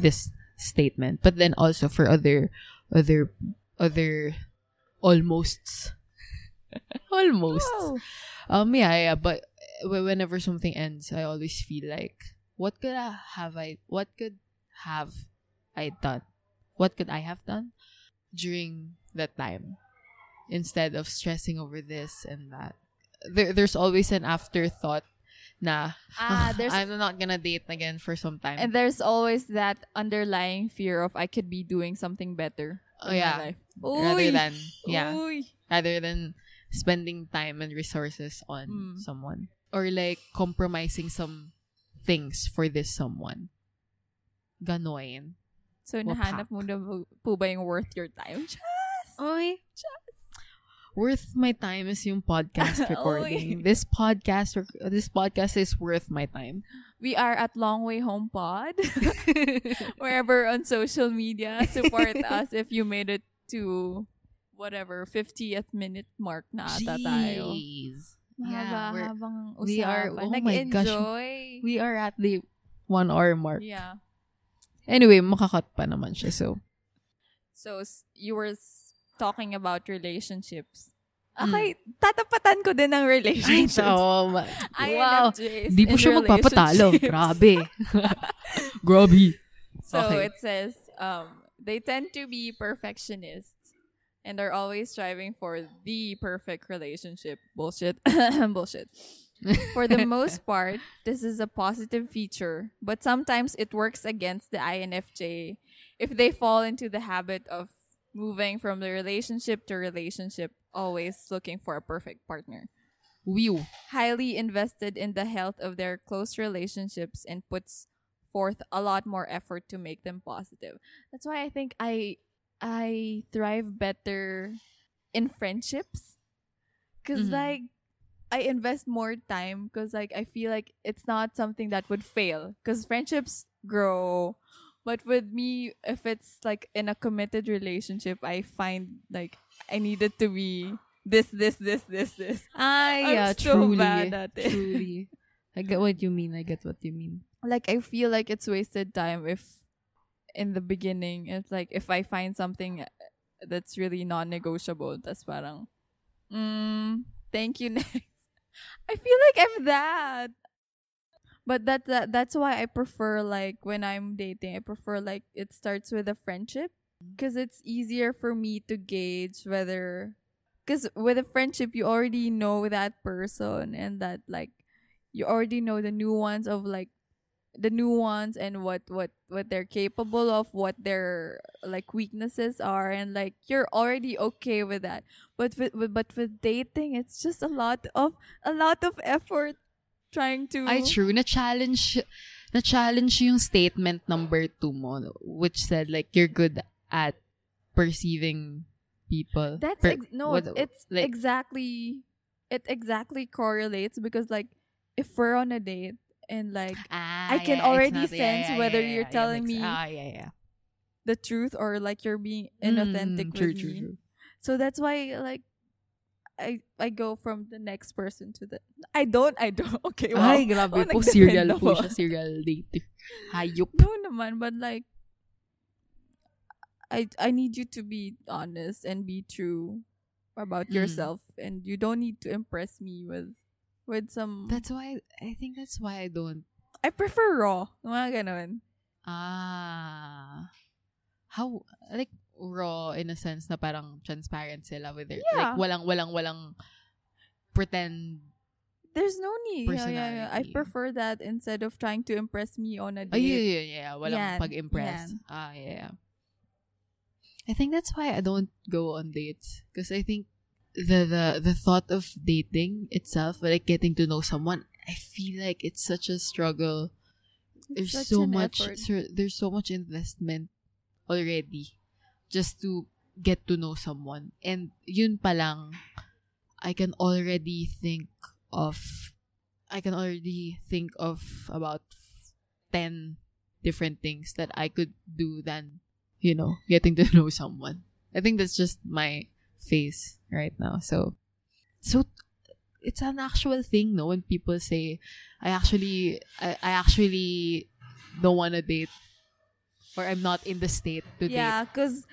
this statement. But then also for other, other, other almosts. almost. Oh. Um, yeah, yeah, but whenever something ends, I always feel like, what could I have I, what could have I done? What could I have done during that time? Instead of stressing over this and that. There, there's always an afterthought nah, Ah, there's I'm not gonna date again for some time. and there's always that underlying fear of I could be doing something better. Oh, yeah. life. rather than, yeah. Uy! rather than spending time and resources on Mm. someone or like compromising some things for this someone ganoin So, Wapak. nahanap mo na po- po ba yung worth your time? oy worth my time is yung podcast recording this podcast rec- this podcast is worth my time We are at Long Way Home Pod. Wherever on social media, support us if you made it to whatever 50th minute mark na ata tayo. Jeez. Yeah, we're- Mahaba-habang we are- oh my gosh. Nag-enjoy. we are at the one hour mark Yeah. anyway makakat pa naman siya so So, you were talking about relationships. Okay, tatapatan ko din ng Ay, relationships. so, ma- wow. Di po siya magpapatalo. Grabe. Grabe. So Okay. it says um, they tend to be perfectionists and are always striving for the perfect relationship. Bullshit. Bullshit. For the most part, this is a positive feature, but sometimes it works against the INFJ if they fall into the habit of moving from the relationship to relationship, always looking for a perfect partner. Whew. Highly invested in the health of their close relationships and puts forth a lot more effort to make them positive. That's why I think I I thrive better in friendships because Mhm. like I invest more time because like I feel like it's not something that would fail because friendships grow. But with me, if it's like in a committed relationship, I find like I needed to be this, this, this, this, this. Ah, I'm yeah, so truly. bad at it. Truly. I get what you mean. I get what you mean. like I feel like it's wasted time if in the beginning it's like if I find something that's really non-negotiable that's parang mm, thank you next. I feel like I'm that. But that, that that's why I prefer like when I'm dating I prefer like it starts with a friendship. Because it's easier for me to gauge whether because with a friendship you already know that person and that like you already know the nuance of like the nuance and what what what they're capable of what their like weaknesses are and like you're already okay with that but with, with but with dating it's just a lot of a lot of effort trying to Ay, true. Na-challenge, na-challenge yung statement number two mo, which said, like, you're good at perceiving people. that's Per- ex- no what- it's like- exactly it exactly correlates because like if we're on a date and like Ah, I can yeah, already sense yeah, whether you're telling me Ah, yeah, yeah. the truth or like you're being inauthentic Mm, true, with true, me true. So that's why like I I go from the next person to the I don't I don't okay wow. Ay, grabe Oh, po. Serial po siya. Serial dater. Hayop. No naman but like I I need you to be honest and be true about Mm. yourself and you don't need to impress me with with some That's why, I think that's why I don't, I prefer raw. Mga ganun. ah, how, like, raw in a sense na parang transparent sila with their, Yeah. like, walang, walang, walang pretend There's no need. Yeah, yeah, yeah. I prefer that instead of trying to impress me on a Ay, date. yeah, yeah, yeah. Walang Yan, pag-impress. yan. Ah, yeah, yeah. I think that's why I don't go on dates. Because I think the, the the thought of dating itself, like getting to know someone, I feel like it's such a struggle. It's there's so much there's so much investment already just to get to know someone. And yun palang I can already think of I can already think of about 10 different things that I could do than, you know, getting to know someone. I think that's just my face right now. So, so it's an actual thing, no? When people say, I actually, I, I actually don't want to date or I'm not in the state to date. Yeah, because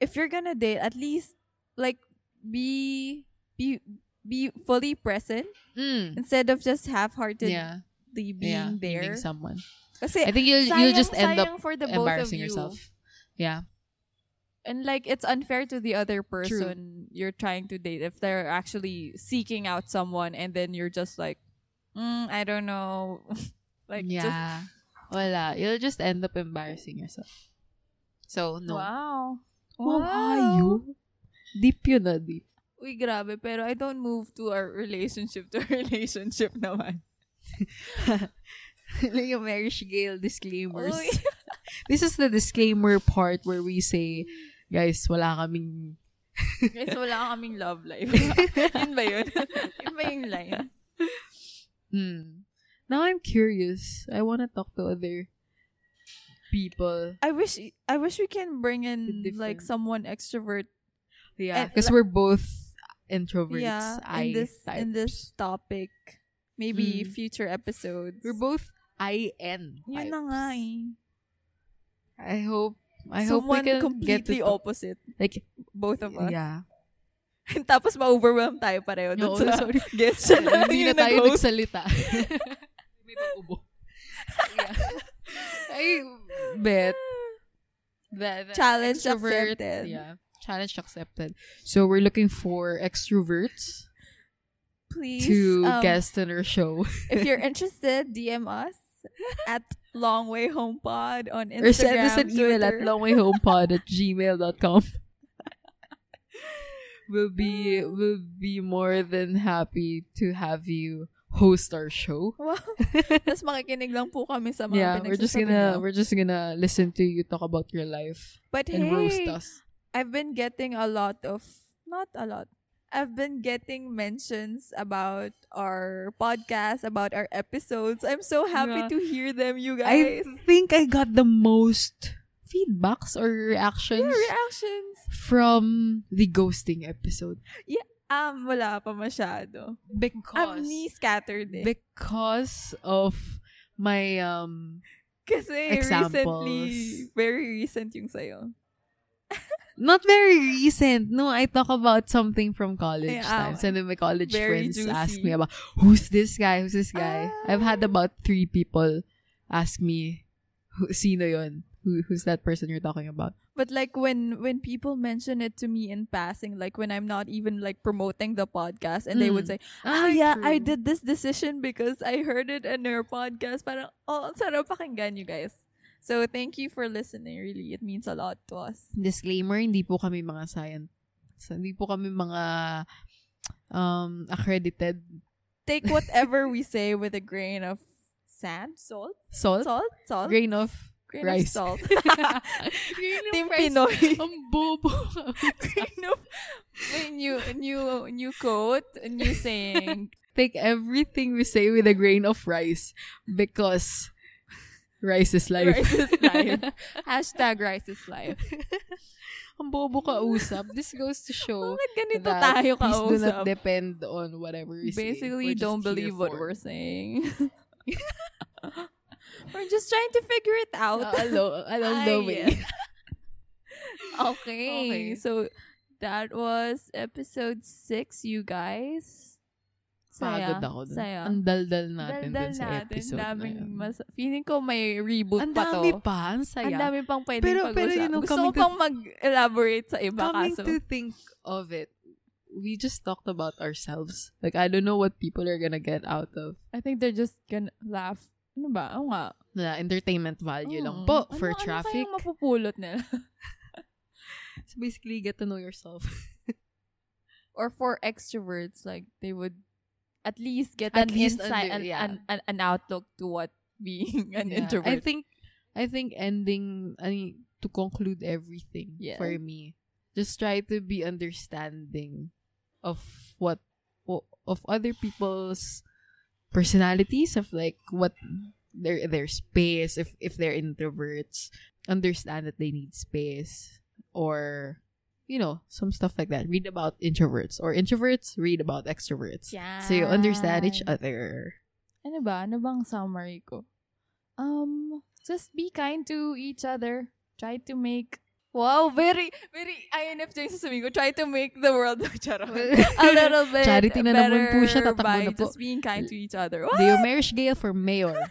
if you're gonna date, at least like be be be fully present Mm. instead of just half-heartedly Yeah. being yeah. there. Meeting someone. Kasi I think you'll, sayang, you'll just end up for the embarrassing you. yourself. Yeah. And like it's unfair to the other person you're trying to date if they're actually seeking out someone and then you're just like, mm, I don't know, like just yeah. Wala. You'll just end up embarrassing yourself. So, no. wow. Wow, you? Deep yun na, deep. Uy, grabe. Pero I don't move to our relationship to relationship naman. like a marriage Gale disclaimers. This is the disclaimer part where we say, guys, wala kaming... Guys, wala kaming love life. yun ba yun? yun ba yung line? Hmm. Now I'm curious. I want to talk to other people. I wish I wish we can bring in like someone extrovert. Yeah, because we're both introverts. yeah, I in this types. in this topic. Maybe Mm. future episodes. We're both IN. Yun na nga eh. I hope I Someone hope we can completely to talk- opposite. like Both of us. yeah. Tapos ma-overwhelm tayo pareho dun Oo, sa sorry. guest siya na Hindi na yung tayo nag-host. nagsalita. May pag-ubo. yeah. I bet that, that Challenge extrovert- accepted. Yeah. Challenge accepted. So we're looking for extroverts Please, to um, guest in our show. if you're interested, DM us at Long Way Home Pod on Instagram, or send us an email at longwayhomepod at gmail.com. we'll be we'll be more than happy to have you host our show. Wow. Tapos makikinig lang po kami sa mga Yeah, we're just gonna we're just gonna listen to you talk about your life But and hey, roast us. I've been getting a lot of, not a lot, I've been getting mentions about our podcast, about our episodes. I'm so happy Yeah. to hear them, you guys. I think I got the most feedbacks or reactions Your reactions. from the ghosting episode Yeah. Um, wala pa masyado. because me scattered eh. because of my um Kasi examples. recently, very recent yung sayo. Not very recent. No, I talk about something from college Yeah, times. And then my college friends ask me about who's this guy? Who's this guy? Ah. I've had about three people ask me who sino yun? Who, who's that person you're talking about? But like when when people mention it to me in passing, like when I'm not even like promoting the podcast, and they would Mm. say, "Oh yeah, I did this decision because I heard it in your podcast." Parang oh, sarap pakinggan you guys. So thank you for listening. Really, it means a lot to us. Disclaimer, hindi po kami mga science. Hindi po kami mga um accredited Take whatever we say with a grain of sand, salt, salt, salt, salt, grain of grain rice. of salt. Grain of Team rice. Pinoy. Ang bobo. grain of new new new quote, new saying. Take everything we say with a grain of rice because rice is life. Rice life. Hashtag rice is life. Ang bobo ka usap. This goes to show Bakit ganito that tayo please do not depend on whatever we. Basically, We're don't believe what for- we're saying. we're just trying to figure it out. Uh, along, along the Ay. way. okay. Okay. So, that was episode 6, you guys. Pagod ako dun. Saya. Ang daldal natin Daldal dun sa natin. episode Daming na yun. mas- feeling ko may reboot Ang pa to. dami pa. Ang saya. Ang dami pang pwedeng Pero- pag-usap. pero, you know, Gusto ko coming pang mag-elaborate sa iba Coming kaso. to think of it, we just talked about ourselves. Like, I don't know what people are gonna get out of I think they're just gonna laugh. Ano ba? Oo nga. na entertainment value lang Mm. po Ano- for ano traffic. kayang mapupulot nila? So basically, get to know yourself. or for extroverts, like they would at least get At an least insight, under- an, yeah. an, an, an outlook to what being an Yeah. introvert. I think, I think ending, I mean, to conclude everything Yes. for me, just try to be understanding of what, of other people's personalities, of like what their their space, if if they're introverts, understand that they need space, or you know, some stuff like that. Read about introverts or introverts, read about extroverts. Yeah. So you understand each other. Ano ba? Ano bang summary ko? Um, just be kind to each other. Try to make Wow, very, very INFJ yung sasabihin ko. Try to make the world charot. a little bit Charity na naman po siya, better tatakbo by na po. just being kind to each other. Leomerish Gale for mayor.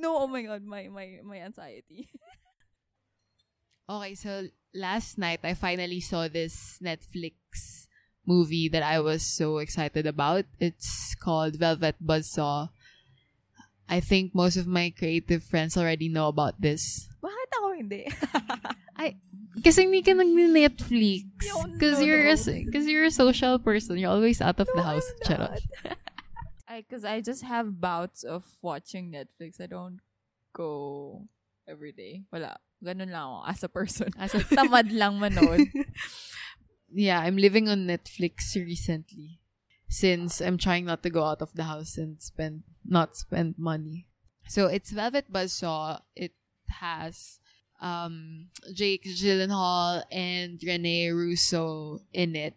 No, oh my god, my my my anxiety. Okay, so last night I finally saw this Netflix movie that I was so excited about. It's called Velvet Buzzsaw. I think most of my creative friends already know about this. Bakit ako hindi? I Kasi hindi ka nag-Netflix. Because no, you're, no. a, cause you're a social person. You're always out of the house. I'm Charot. not. I because I just have bouts of watching Netflix. I don't go every day. Wala. Ganun lang ako as a person. As a- Tamad lang manood. yeah, I'm living on Netflix recently. Since I'm trying not to go out of the house and spend not spend money. So it's Velvet Buzzsaw. It has um Jake Gyllenhaal and Rene Russo in it.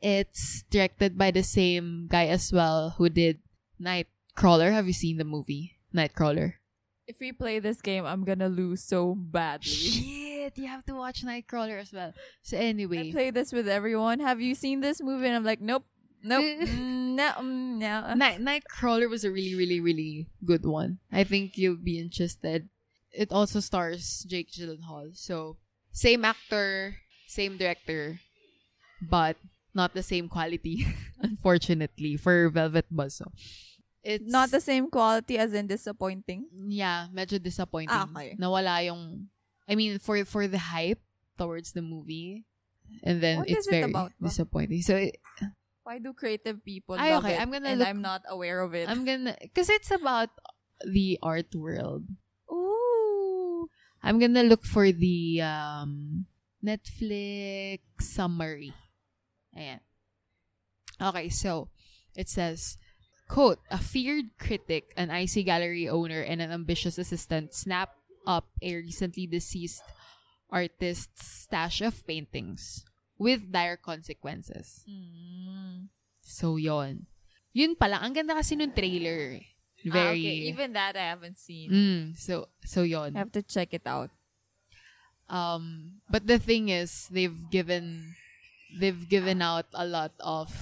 It's directed by the same guy as well who did Nightcrawler. Have you seen the movie Nightcrawler? If we play this game, I'm gonna lose so badly. it. You have to watch Nightcrawler as well. So anyway, I play this with everyone. Have you seen this movie? And I'm like, nope, nope, mm, no, mm, no. Night Nightcrawler was a really, really, really good one. I think you'll be interested. It also stars Jake Gyllenhaal. So same actor, same director, but not the same quality, unfortunately, for Velvet Buzzsaw. It's Not the same quality as in disappointing. yeah, medyo disappointing. Ah, okay. Nawala yung I mean for for the hype towards the movie and then What it's is it very about disappointing. So it, Why do creative people Ay, okay, it I'm gonna and look- I'm not aware of it? I'm gonna cuz it's about the art world. Ooh. I'm gonna look for the um Netflix summary. Ayan. Okay, so it says, quote, a feared critic, an IC gallery owner, and an ambitious assistant snap up a recently deceased artist's stash of paintings with dire consequences. Mm. So, yon. Yun pala. Ang ganda kasi nung trailer. Ah, Very... okay. Even that I haven't seen. Mm, so, so yon. I have to check it out. Um, but the thing is, they've given they've given out a lot of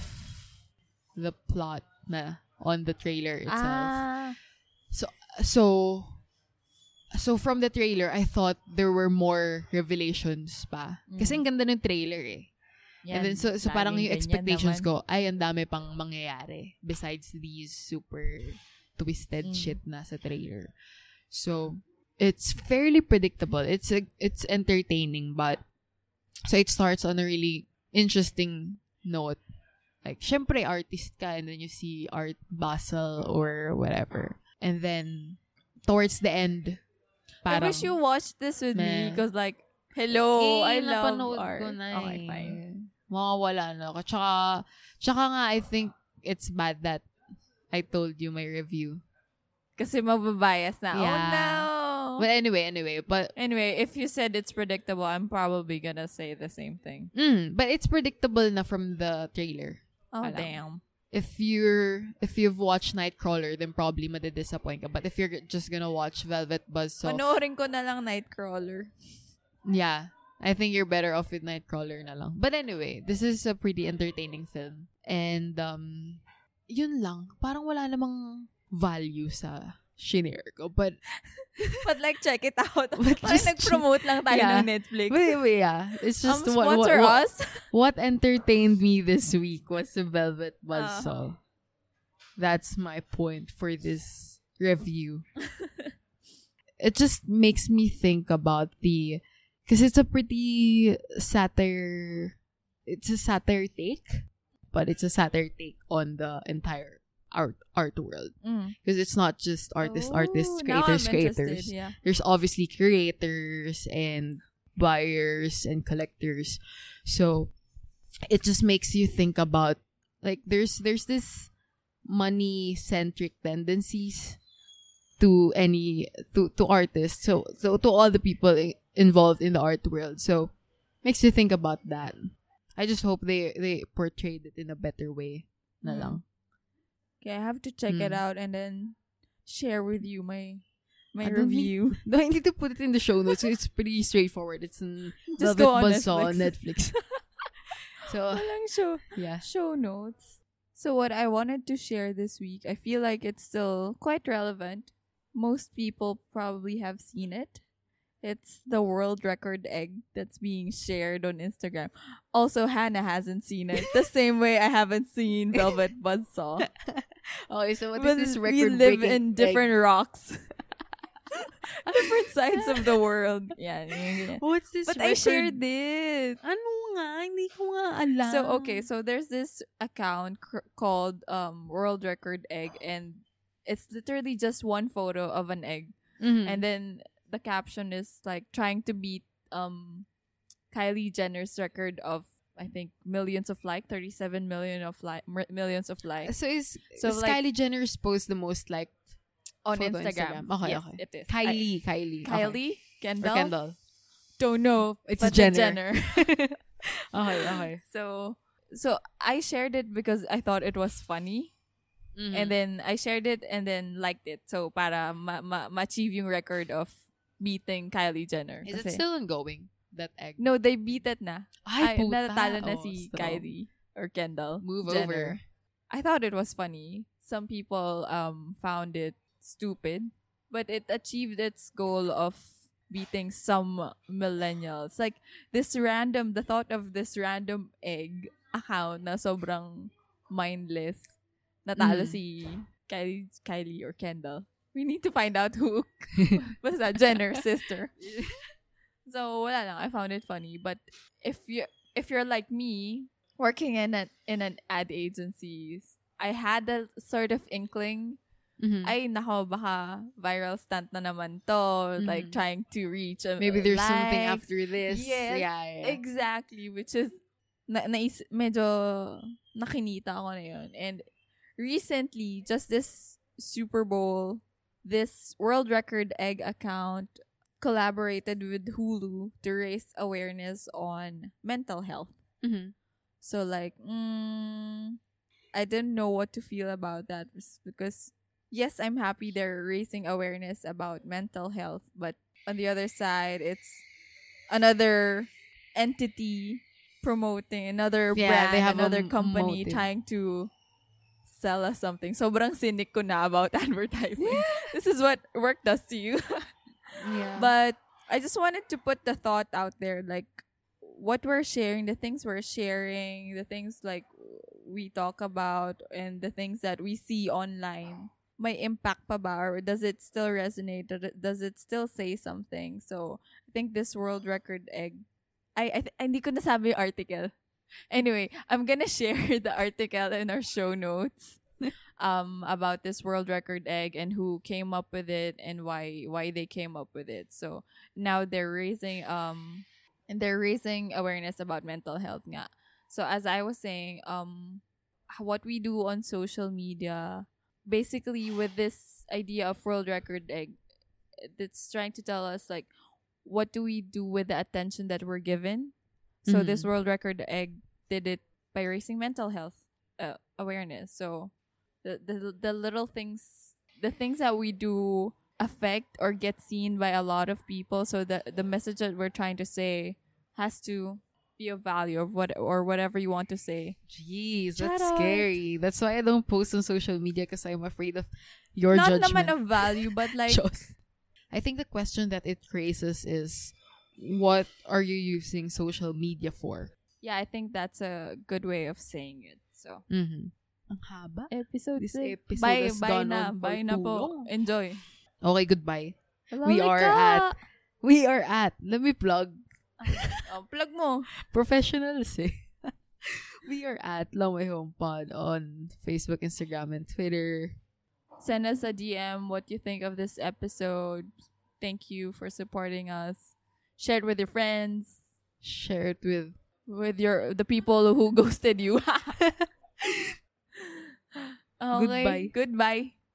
the plot na on the trailer itself. Ah. So, so from the trailer, I thought there were more revelations pa. Kasi ang ganda ng trailer eh. and then, so, so parang yung expectations ko, ay, ang dami pang mangyayari besides these super twisted Mm. shit na sa trailer. So, it's fairly predictable. It's a, it's entertaining, but so it starts on a really interesting note. Like, syempre, artist ka, and then you see Art Basel or whatever. And then, towards the end, I parang, wish you watched this with me Meh. because like, hello, Eh, I love art. ko na okay, eh. fine. Mawawala na ako. Tsaka, tsaka nga, I think it's bad that I told you my review. Kasi mababias na. Yeah. Oh no. But anyway, anyway, but, anyway, if you said it's predictable, I'm probably gonna say the same thing. mm, but it's predictable na from the trailer. Oh Alam. damn. If you're, if you've watched Nightcrawler, then probably madidisappoint ka. But if you're just gonna watch Velvet Buzzsaw, Panoorin ko na lang Nightcrawler. yeah, I think you're better off with Nightcrawler na lang. But anyway, this is a pretty entertaining film. And, um, yun lang. Parang wala namang value sa shinare ko. But, But like, check it out. But just- nag-promote lang tayo Yeah. ng Netflix. anyway, yeah. It's just um, what, what, what, what entertained me this week was the Velvet Uh-huh. Buzzsaw. That's my point for this review. it just makes me think about the because it's a pretty satire it's a satire take but it's a satire take on the entire art art world. Mm. because it's not just artists artists Ooh, creators creators. Yeah. there's obviously creators and buyers and collectors. So it just makes you think about like there's there's this money centric tendencies to any to to artists. So so to all the people involved in the art world. So makes you think about that. I just hope they they portrayed it in a better way. Na Mm. lang Okay, I have to check it Mm. out and then share with you my my I don't need- review. no i need to put it in the show notes it's pretty straightforward it's in Just go on Buzzsaw on Netflix. so show. yeah show notes. So what I wanted to share this week, I feel like it's still quite relevant. Most people probably have seen it. It's the world record egg that's being shared on Instagram. Also, Hannah hasn't seen it. The same way I haven't seen Velvet Buzzsaw. okay so what is But this we live in different rocks. different sides of the world. Yeah. yeah, yeah. what's this But I record- shared it. ano nga hindi ko nga alam So okay, so there's this account cr- called um World Record Egg, and it's literally just one photo of an egg, Mhm. and then the caption is like trying to beat um Kylie Jenner's record of I think millions of like 37 million of like millions of likes so is So, so like- Kylie Jenner's post the most like on Instagram. Instagram. Okay, yes, okay. it is. I- Kylie Kylie okay. Kylie or Kendall. Kendall Don't know. It's Jenner. Jenner. okay okay so so I shared it because I thought it was funny. Mhm. And then I shared it and then liked it. So para ma- ma- ma-achieve yung record of beating Kylie Jenner. Is it Kasi- still ongoing? That egg? No, they beat it na. Ay, Ay, puta. natatalo na Oh, si. Kylie or Kendall. Move Jenner. over. I thought it was funny. Some people um found it stupid, but it achieved its goal of beating some millennials. Like this random, the thought of this random egg account na sobrang mindless. Natalo Mhm. si Kylie, Kylie or Kendall. We need to find out who. Basta Jenner's sister. So wala lang. I found it funny. But if you if you're like me, working in an in an ad agency, I had a sort of inkling. Mhm. Ay, nako, baka viral stunt na naman to. Like Mhm. trying to reach a Maybe there's something after this. Yes, Yeah, yeah. Exactly, which is na, nais, medyo nakinita ako na yun. And recently, just this Super Bowl, this world record egg account collaborated with Hulu to raise awareness on mental health. Mhm. So like, mm, I didn't know what to feel about that because yes, I'm happy they're raising awareness about mental health, but on the other side, it's another entity promoting another Yeah, brand, they have another company motive. trying to sell us something. Sobrang cynic ko na about advertising. this is what work does to you. Yeah. But I just wanted to put the thought out there, like what we're sharing, the things we're sharing, the things like we talk about, and the things that we see online. My impact pa ba or does it still resonate? Does it- Does it still say something? So I think this world record egg, I I, th- hindi ko nasabi yung article. Anyway, I'm gonna share the article in our show notes um about this world record egg and who came up with it and why why they came up with it. So now they're raising um they're raising awareness about mental health nga. So as I was saying, um what we do on social media basically with this idea of world record egg it's trying to tell us like what do we do with the attention that we're given so this Mhm. world record egg did it by raising mental health uh, awareness so the, the the little things the things that we do affect or get seen by a lot of people so the the message that we're trying to say has to be of value of what or whatever you want to say Jeez, Shout that's out. scary. That's why I don't post on social media because I'm afraid of your judgment. not judgment. naman of value but like. I think the question that it raises is, what are you using social media for? yeah i think that's a good way of saying it so Mm-hmm. Ang haba. episode This six. episode bye has bye gone na on for bye na too po long. enjoy Okay, goodbye. We Love are ka. at- We are at, let me plug, oh, plug mo professionals eh. we are at Long Way Home Pod on Facebook, Instagram, and Twitter. send us a DM what you think of this episode. Thank you for supporting us. Share it with your friends, Share it with with your the people who ghosted you. okay, Goodbye. Goodbye.